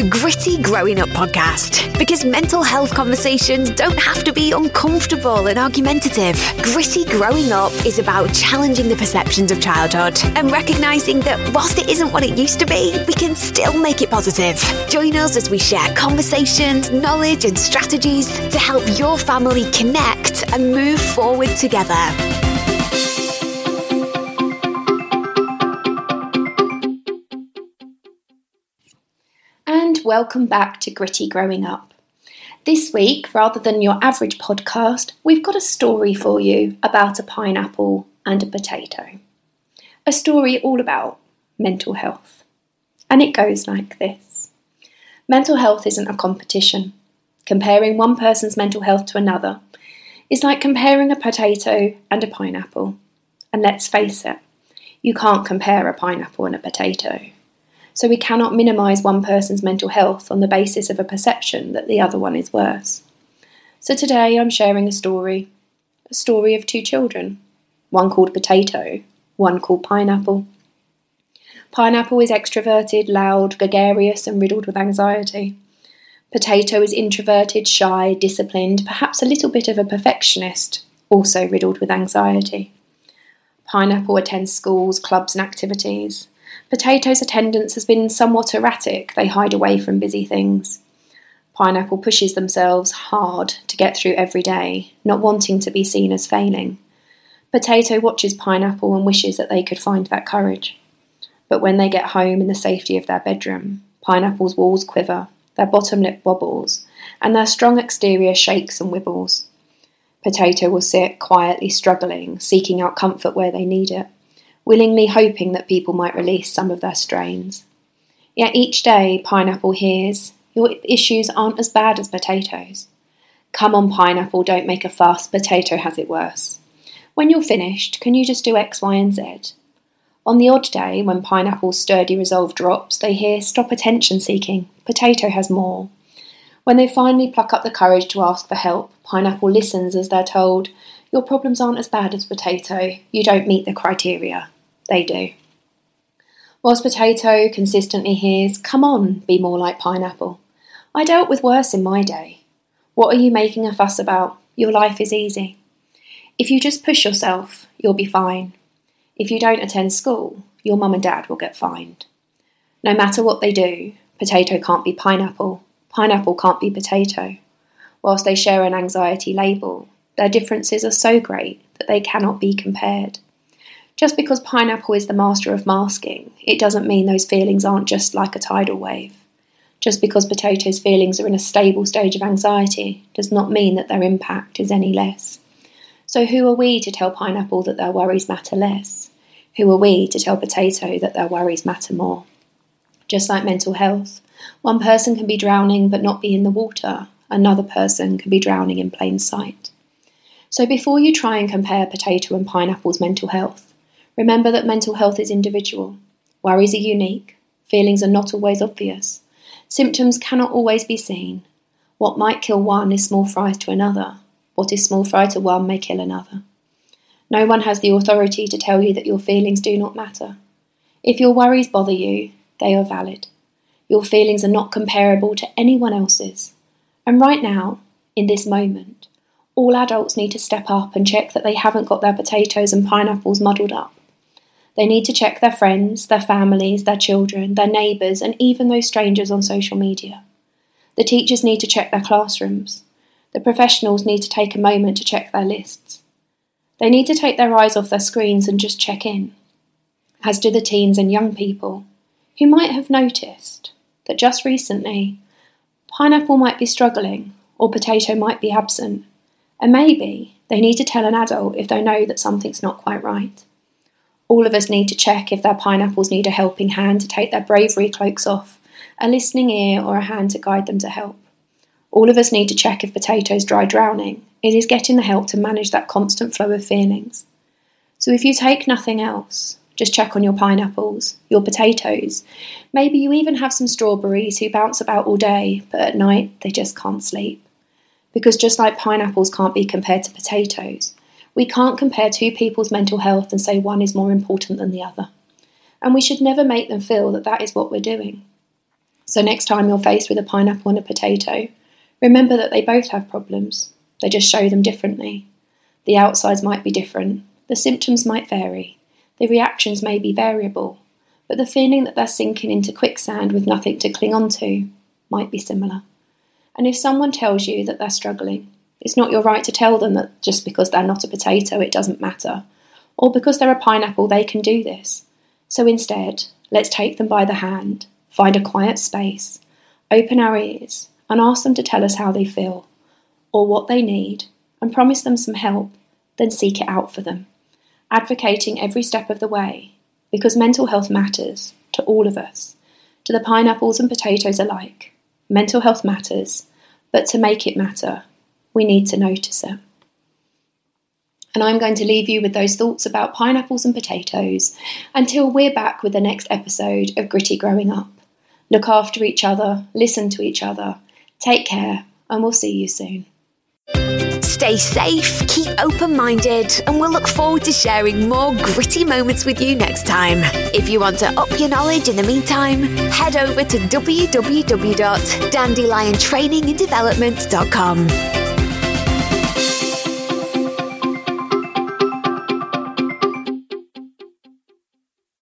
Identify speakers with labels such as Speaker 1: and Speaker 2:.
Speaker 1: the Gritty Growing Up podcast because mental health conversations don't have to be uncomfortable and argumentative. Gritty Growing Up is about challenging the perceptions of childhood and recognizing that whilst it isn't what it used to be, we can still make it positive. Join us as we share conversations, knowledge, and strategies to help your family connect and move forward together.
Speaker 2: Welcome back to Gritty Growing Up. This week, rather than your average podcast, we've got a story for you about a pineapple and a potato. A story all about mental health. And it goes like this Mental health isn't a competition. Comparing one person's mental health to another is like comparing a potato and a pineapple. And let's face it, you can't compare a pineapple and a potato so we cannot minimise one person's mental health on the basis of a perception that the other one is worse. So today I'm sharing a story, a story of two children, one called Potato, one called Pineapple. Pineapple is extroverted, loud, gregarious, and riddled with anxiety. Potato is introverted, shy, disciplined, perhaps a little bit of a perfectionist, also riddled with anxiety. Pineapple attends schools, clubs, and activities. Potato's attendance has been somewhat erratic, they hide away from busy things. Pineapple pushes themselves hard to get through every day, not wanting to be seen as failing. Potato watches Pineapple and wishes that they could find that courage. But when they get home in the safety of their bedroom, Pineapple's walls quiver, their bottom lip wobbles, and their strong exterior shakes and wibbles. Potato will sit quietly struggling, seeking out comfort where they need it willingly hoping that people might release some of their strains. Yet each day, Pineapple hears, Your issues aren't as bad as potatoes. Come on, Pineapple, don't make a fuss, potato has it worse. When you're finished, can you just do X, Y, and Z? On the odd day, when Pineapple's sturdy resolve drops, they hear, Stop attention seeking, potato has more. When they finally pluck up the courage to ask for help, Pineapple listens as they're told, Your problems aren't as bad as potato, you don't meet the criteria they do. Whilst Potato consistently hears, Come on, be more like Pineapple. I dealt with worse in my day. What are you making a fuss about? Your life is easy. If you just push yourself, you'll be fine. If you don't attend school, your mum and dad will get fined. No matter what they do, potato can't be pineapple, pineapple can't be potato. Whilst they share an anxiety label, their differences are so great that they cannot be compared. Just because pineapple is the master of masking, it doesn't mean those feelings aren't just like a tidal wave. Just because potatoes' feelings are in a stable stage of anxiety does not mean that their impact is any less. So, who are we to tell pineapple that their worries matter less? Who are we to tell potato that their worries matter more? Just like mental health, one person can be drowning but not be in the water, another person can be drowning in plain sight. So, before you try and compare potato and pineapple's mental health, Remember that mental health is individual. Worries are unique. Feelings are not always obvious. Symptoms cannot always be seen. What might kill one is small fry to another. What is small fry to one may kill another. No one has the authority to tell you that your feelings do not matter. If your worries bother you, they are valid. Your feelings are not comparable to anyone else's. And right now, in this moment, all adults need to step up and check that they haven't got their potatoes and pineapples muddled up. They need to check their friends, their families, their children, their neighbours, and even those strangers on social media. The teachers need to check their classrooms. The professionals need to take a moment to check their lists. They need to take their eyes off their screens and just check in, as do the teens and young people, who might have noticed that just recently pineapple might be struggling or potato might be absent, and maybe they need to tell an adult if they know that something's not quite right. All of us need to check if their pineapples need a helping hand to take their bravery cloaks off, a listening ear, or a hand to guide them to help. All of us need to check if potatoes dry drowning. It is getting the help to manage that constant flow of feelings. So if you take nothing else, just check on your pineapples, your potatoes. Maybe you even have some strawberries who bounce about all day, but at night they just can't sleep. Because just like pineapples can't be compared to potatoes, we can't compare two people's mental health and say one is more important than the other. And we should never make them feel that that is what we're doing. So, next time you're faced with a pineapple and a potato, remember that they both have problems. They just show them differently. The outsides might be different, the symptoms might vary, the reactions may be variable, but the feeling that they're sinking into quicksand with nothing to cling on to might be similar. And if someone tells you that they're struggling, it's not your right to tell them that just because they're not a potato, it doesn't matter, or because they're a pineapple, they can do this. So instead, let's take them by the hand, find a quiet space, open our ears, and ask them to tell us how they feel, or what they need, and promise them some help, then seek it out for them, advocating every step of the way, because mental health matters to all of us, to the pineapples and potatoes alike. Mental health matters, but to make it matter, we need to notice it. And I'm going to leave you with those thoughts about pineapples and potatoes until we're back with the next episode of Gritty Growing Up. Look after each other, listen to each other, take care, and we'll see you soon.
Speaker 1: Stay safe, keep open minded, and we'll look forward to sharing more gritty moments with you next time. If you want to up your knowledge in the meantime, head over to www.dandeliontraininganddevelopment.com.